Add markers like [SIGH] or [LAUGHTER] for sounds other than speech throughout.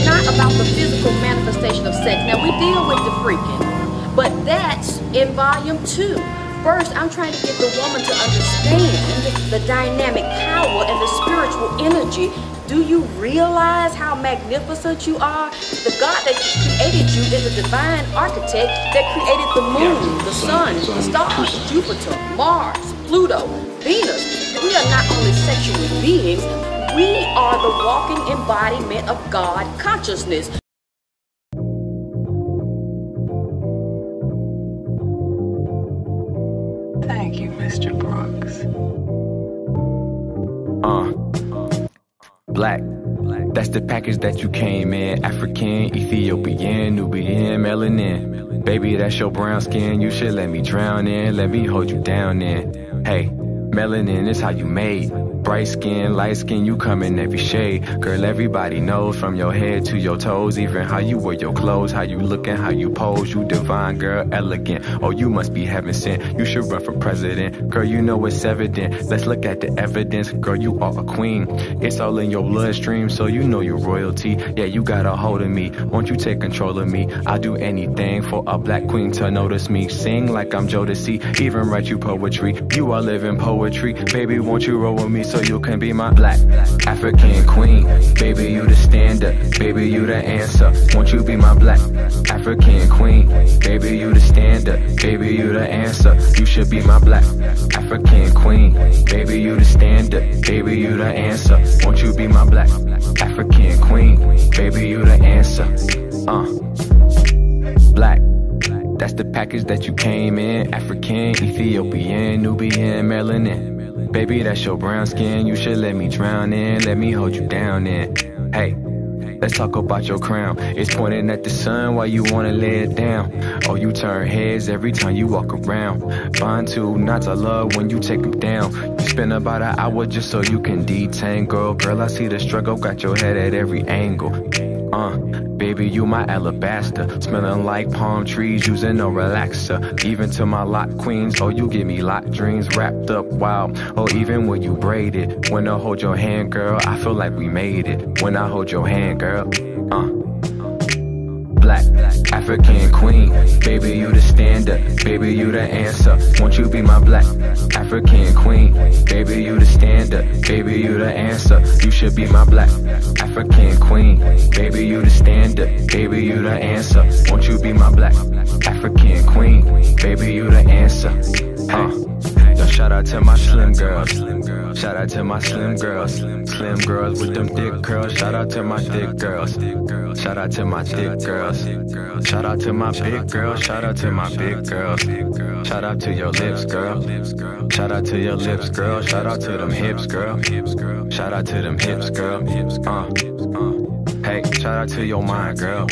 it's not about the physical manifestation of sex. Now we deal with the freaking, but that's in volume two. First, I'm trying to get the woman to understand the dynamic power and the spiritual energy. Do you realize how magnificent you are? The God that created you is a divine architect that created the moon, the sun, the stars, Jupiter, Mars, Pluto, Venus. We are not only sexual beings, we are the walking embodiment of God consciousness. Thank you, Mr. Brooks. Uh, black. That's the package that you came in. African, Ethiopian, Nubian, melanin. Baby, that's your brown skin. You should let me drown in. Let me hold you down in. Hey, melanin is how you made. Bright skin, light skin, you come in every shade. Girl, everybody knows from your head to your toes, even how you wear your clothes, how you looking, how you pose. You divine, girl, elegant. Oh, you must be heaven sent. You should run for president. Girl, you know it's evident. Let's look at the evidence. Girl, you are a queen. It's all in your bloodstream, so you know you're royalty. Yeah, you got a hold of me. Won't you take control of me? I'll do anything for a black queen to notice me. Sing like I'm Jodeci, even write you poetry. You are living poetry. Baby, won't you roll with me? So you can be my black African queen. Baby, you the standard. Baby, you the answer. Won't you be my black African queen? Baby, you the standard. Baby, you the answer. You should be my black African queen. Baby, you the standard. Baby, you the answer. Won't you be my black African queen? Baby, you the answer. Uh, black. That's the package that you came in. African, Ethiopian, Nubian, melanin. Baby, that's your brown skin. You should let me drown in. Let me hold you down in. Hey. Let's talk about your crown. It's pointing at the sun while you wanna lay it down. Oh, you turn heads every time you walk around. Bond to not to love when you take them down. You spend about an hour just so you can detangle. Girl, I see the struggle, got your head at every angle. Uh, baby, you my alabaster. Smelling like palm trees, using a relaxer. Even to my lock queens, oh, you give me lock dreams wrapped up wild. Oh, even when you braid it. When I hold your hand, girl, I feel like we made it. When I hold your hand, girl, uh. Black, African queen, baby, you the standard, baby, you the answer. Won't you be my black African queen, baby, you the standard, baby, you the answer. You should be my black African queen, baby, you the standard, baby, you the answer. Won't you be my black African queen, baby, you the answer. Huh. Shout out to my slim girls. Shout out to my slim girls. Slim girls with them thick curls. Shout out to my thick girls. Shout out to my thick girls. Shout out to my big girls. Shout out to my big girls. Shout out to your lips, girl. Shout out to your lips, girl. Shout out to them hips, girl. Shout out to them hips, girl. Uh, uh. Hey, shout out to your mind, girl.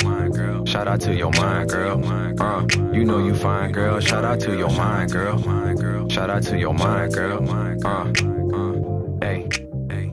Shout out to your mind, girl. Uh, you know you fine, girl. Shout out to your mind, girl. Shout out to your mind, girl. Uh, uh, hey hey.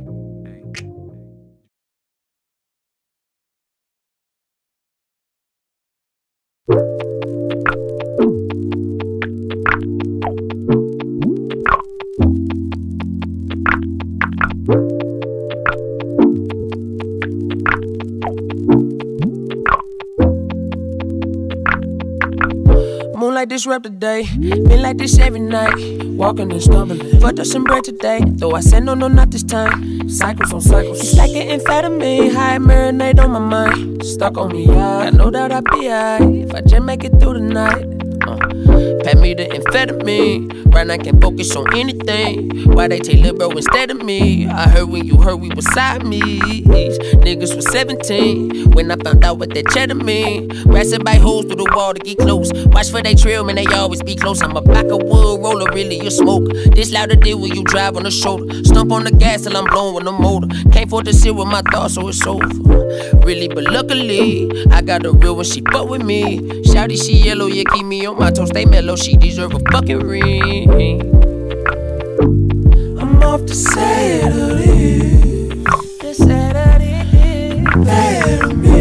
Like this rap today. Been like this every night. Walking and stumbling. Fucked up some bread today. Though I said no, no, not this time. Cycles on cycles. It's like an amphetamine. High marinate on my mind. Stuck on me, yeah. Got no doubt I'll be alright. If I just make it through the night. Pay me the amphetamine. Right now I can't focus on anything. Why they take little bro instead of me? I heard when you heard we was me. Niggas was 17 when I found out what that cheddar mean. Racing by holes through the wall to get close. Watch for they trail, man, they always be close. I'm a block of wood roller, really you smoke. This louder deal when you drive on the shoulder. Stump on the gas till I'm blowing the motor. Can't afford to sit with my thoughts, so it's over. Really, but luckily, I got a real one, she fuck with me. Shouty, she yellow, yeah, keep me on my toes, stay mellow. She deserve a fucking ring. I'm off to Saturday. To Saturday. Better me.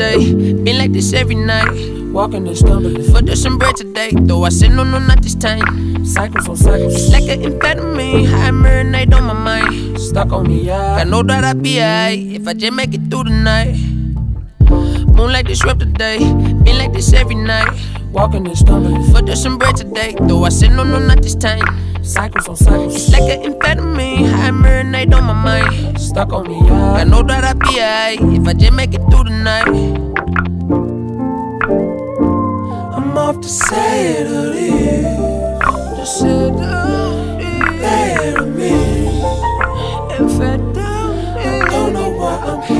Day. Been like this every night. Walking and stumbling. For there's some bread today. Though I said no, no, not this time. Cycles on cycles. It's like an amphetamine. High marinate on my mind. Stuck on me, yeah. I know that I'll be alright if I just make it through the night. Moonlight disrupt the day. Been like this every night. Walking and stumbling. For there's some bread today. Though I said no, no, not this time. Cycles on cycles. It's like an amphetamine. High marinate on my mind. Stuck on me, yeah. I know that I'll be alright if I just make it through the night. I'm off to say it is. Just say it Better me. I don't, know where I'm headed.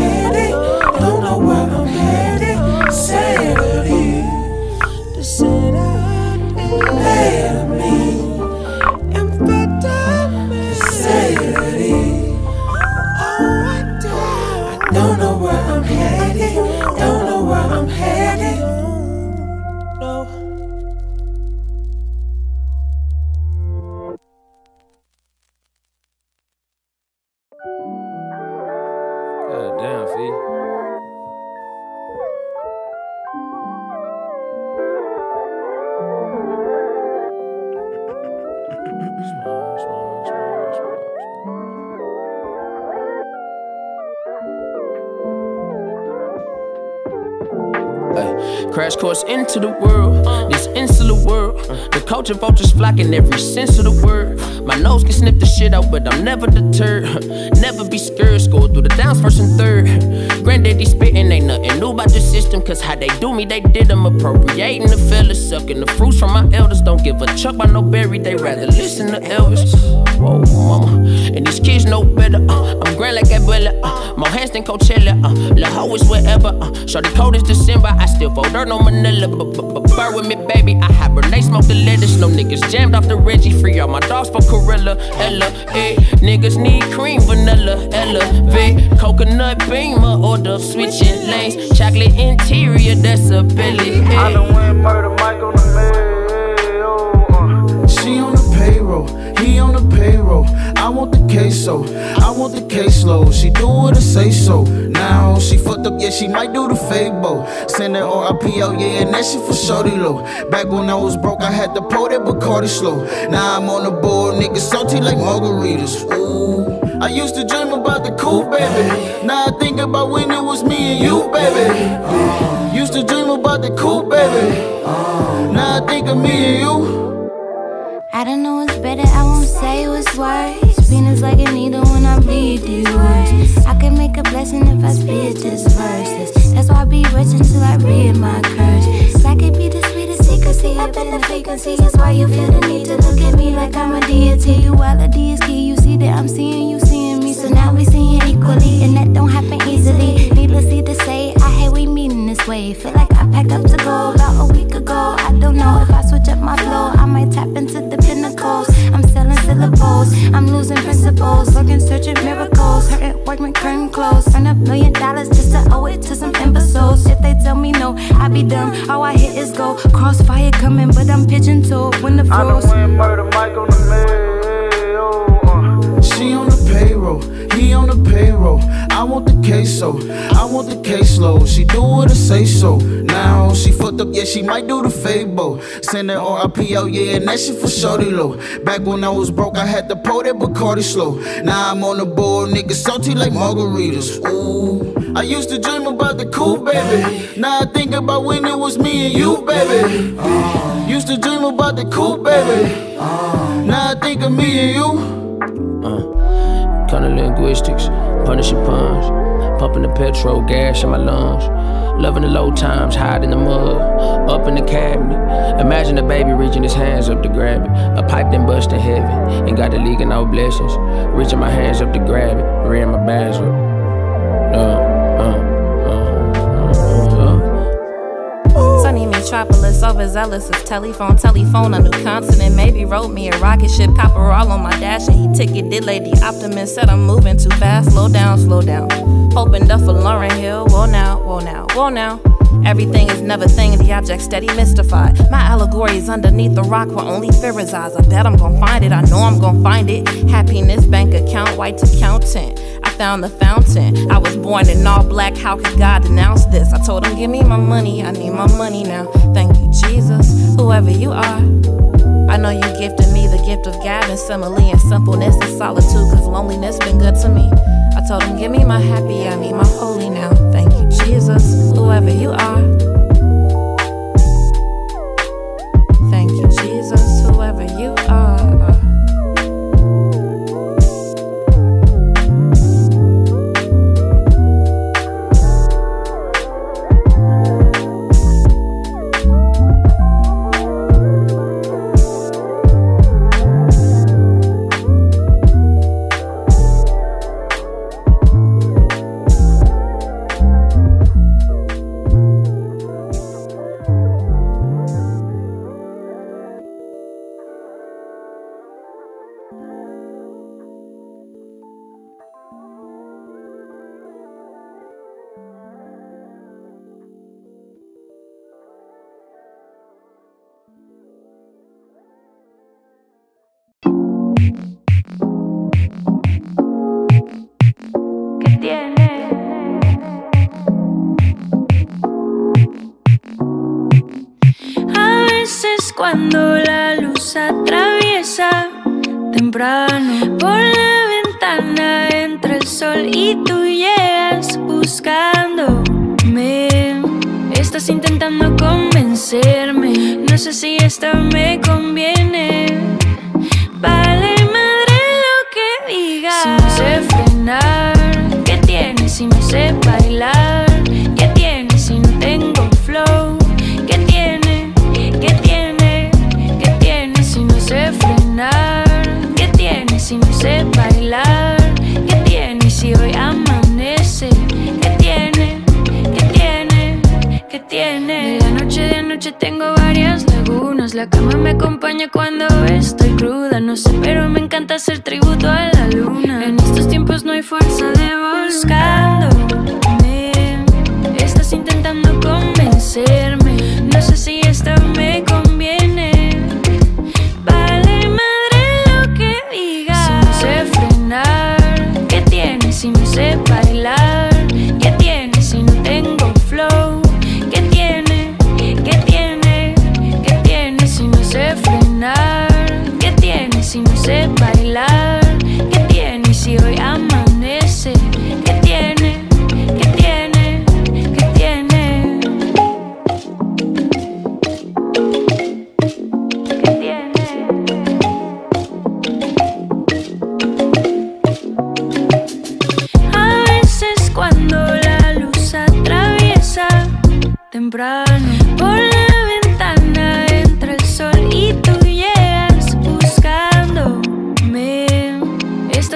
Crash course into the world, this insular world. The culture vultures flocking every sense of the word. My nose can sniff the shit out, but I'm never deterred. [LAUGHS] Never be scared, score through the downs first and third. Granddaddy spitting, ain't nothing new about the system, cause how they do me, they did them. Appropriating the fellas, sucking the fruits from my elders. Don't give a chuck by no berry, they rather listen to Elvis. Whoa. And these kids know better. Uh, I'm grand like Abuela. Uh, more hands than Coachella. Uh, La Ho is wherever. Uh, the cold is December. I still fold dirt on Manila. But burn with me, baby. I hibernate, smoke the lettuce. No niggas jammed off the Reggie. Free all my dogs for Corilla. Ella, eh. Niggas need cream, vanilla. Elevate. Coconut beamer. Order switching lanes. Chocolate interior, that's a belly. I done went murder on the mail. He on the payroll. I want the queso, I want the caseload. She do what I say so. Now she fucked up, yeah, she might do the fable. Send her RIP out, yeah, and that shit for shorty low. Back when I was broke, I had to pour that Bacardi slow. Now I'm on the board, niggas salty like margaritas. Ooh. I used to dream about the cool baby. Now I think about when it was me and you, baby. Uh. Used to dream about the cool baby. Uh. Now I think of me and you. I don't know what's better, I won't say what's worse. Venus like a needle when I bleed these words. I can make a blessing if I spit this verses. That's why I be rich until I read my curse. That could be the sweetest secrecy up in the frequency. That's why you feel the need to look at me like I'm a deity. Duality is key. You see that I'm seeing you seeing me. So now we seeing equally, and that don't happen easily. Needlessly to say, I hate we meeting this way. Feel like I'm losing principles, looking searching miracles. Hurting workman curtain close. Earn a million dollars just to owe it to some imbeciles. If they tell me no, I be dumb. All I hit is go. Crossfire coming, but I'm pigeon toed when the I done froze. went murder Mike on the mail. The payroll, he on the payroll. I want the queso, I want the caseload. She do what I say so. Now she fucked up, yeah, she might do the fable. Send her RIP out, oh, yeah, and that shit for shorty low. Back when I was broke, I had to pour that Bacardi slow. Now I'm on the board, niggas salty like margaritas. Ooh, I used to dream about the cool baby. Now I think about when it was me and you, baby. Uh. Used to dream about the cool baby. Now I think of me and you. Uh. Kind of linguistics, punishing puns, pumping the petrol gas in my lungs. Loving the low times, hide in the mud, up in the cabinet. Imagine a baby reaching his hands up to grab it. A pipe then bust in heaven, and got the leaking out blessings. Reaching my hands up to grab it, reading my. Uh, uh, metropolis, overzealous as telephone, telephone, a new continent. Maybe wrote me a rocket ship, copper all on my dash, and he ticketed. Did lady Optimist said I'm moving too fast. Slow down, slow down. Hoping up for Lauryn Hill. Whoa now, whoa now, whoa now. Everything is never thing, the object steady mystified. My allegory is underneath the rock where only fear resides. I bet I'm gonna find it, I know I'm gonna find it. Happiness, bank account, white accountant. Found the fountain. I was born in all black, how could God denounce this? I told him, Give me my money, I need my money now. Thank you, Jesus, whoever you are. I know you gifted me the gift of gab and simile and simpleness and solitude, cause loneliness been good to me. I told him, Give me my happy, I need my holy now. Thank you, Jesus, whoever you are. Tú llegas buscándome. Estás intentando convencerme, no sé si esto me conviene. Noche tengo varias lagunas. La cama me acompaña cuando estoy cruda. No sé, pero me encanta hacer tributo a la luna.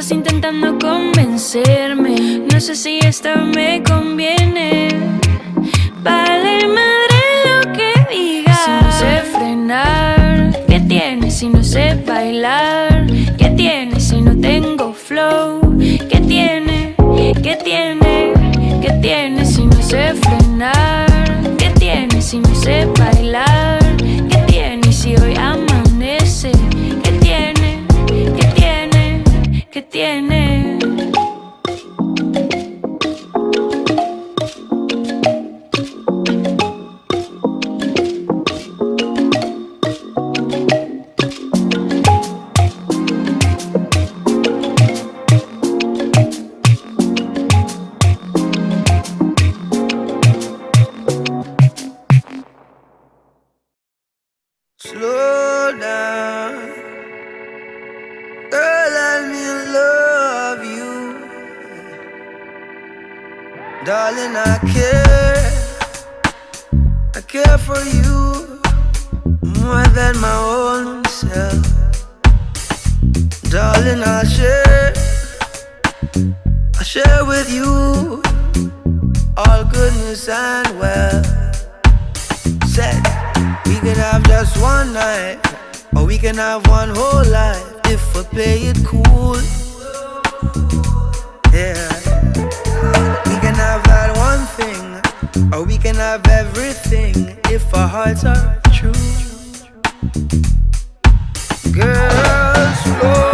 Estás intentando convencerme, no sé si esto me conviene. Vale madre lo que digas. Si no sé frenar, ¿qué tiene si no sé bailar? ¿Qué tiene si no tengo flow? ¿Qué tiene? ¿Qué tiene? ¿Qué tiene si no sé frenar? ¿Qué tiene si no sé Darling, I care. I care for you more than my own self. Darling, I'll share. I'll share with you all goodness and wealth. Said we can have just one night, or we can have one whole life if we play it cool. Yeah, Or we can have everything if our hearts are true. Girl, slow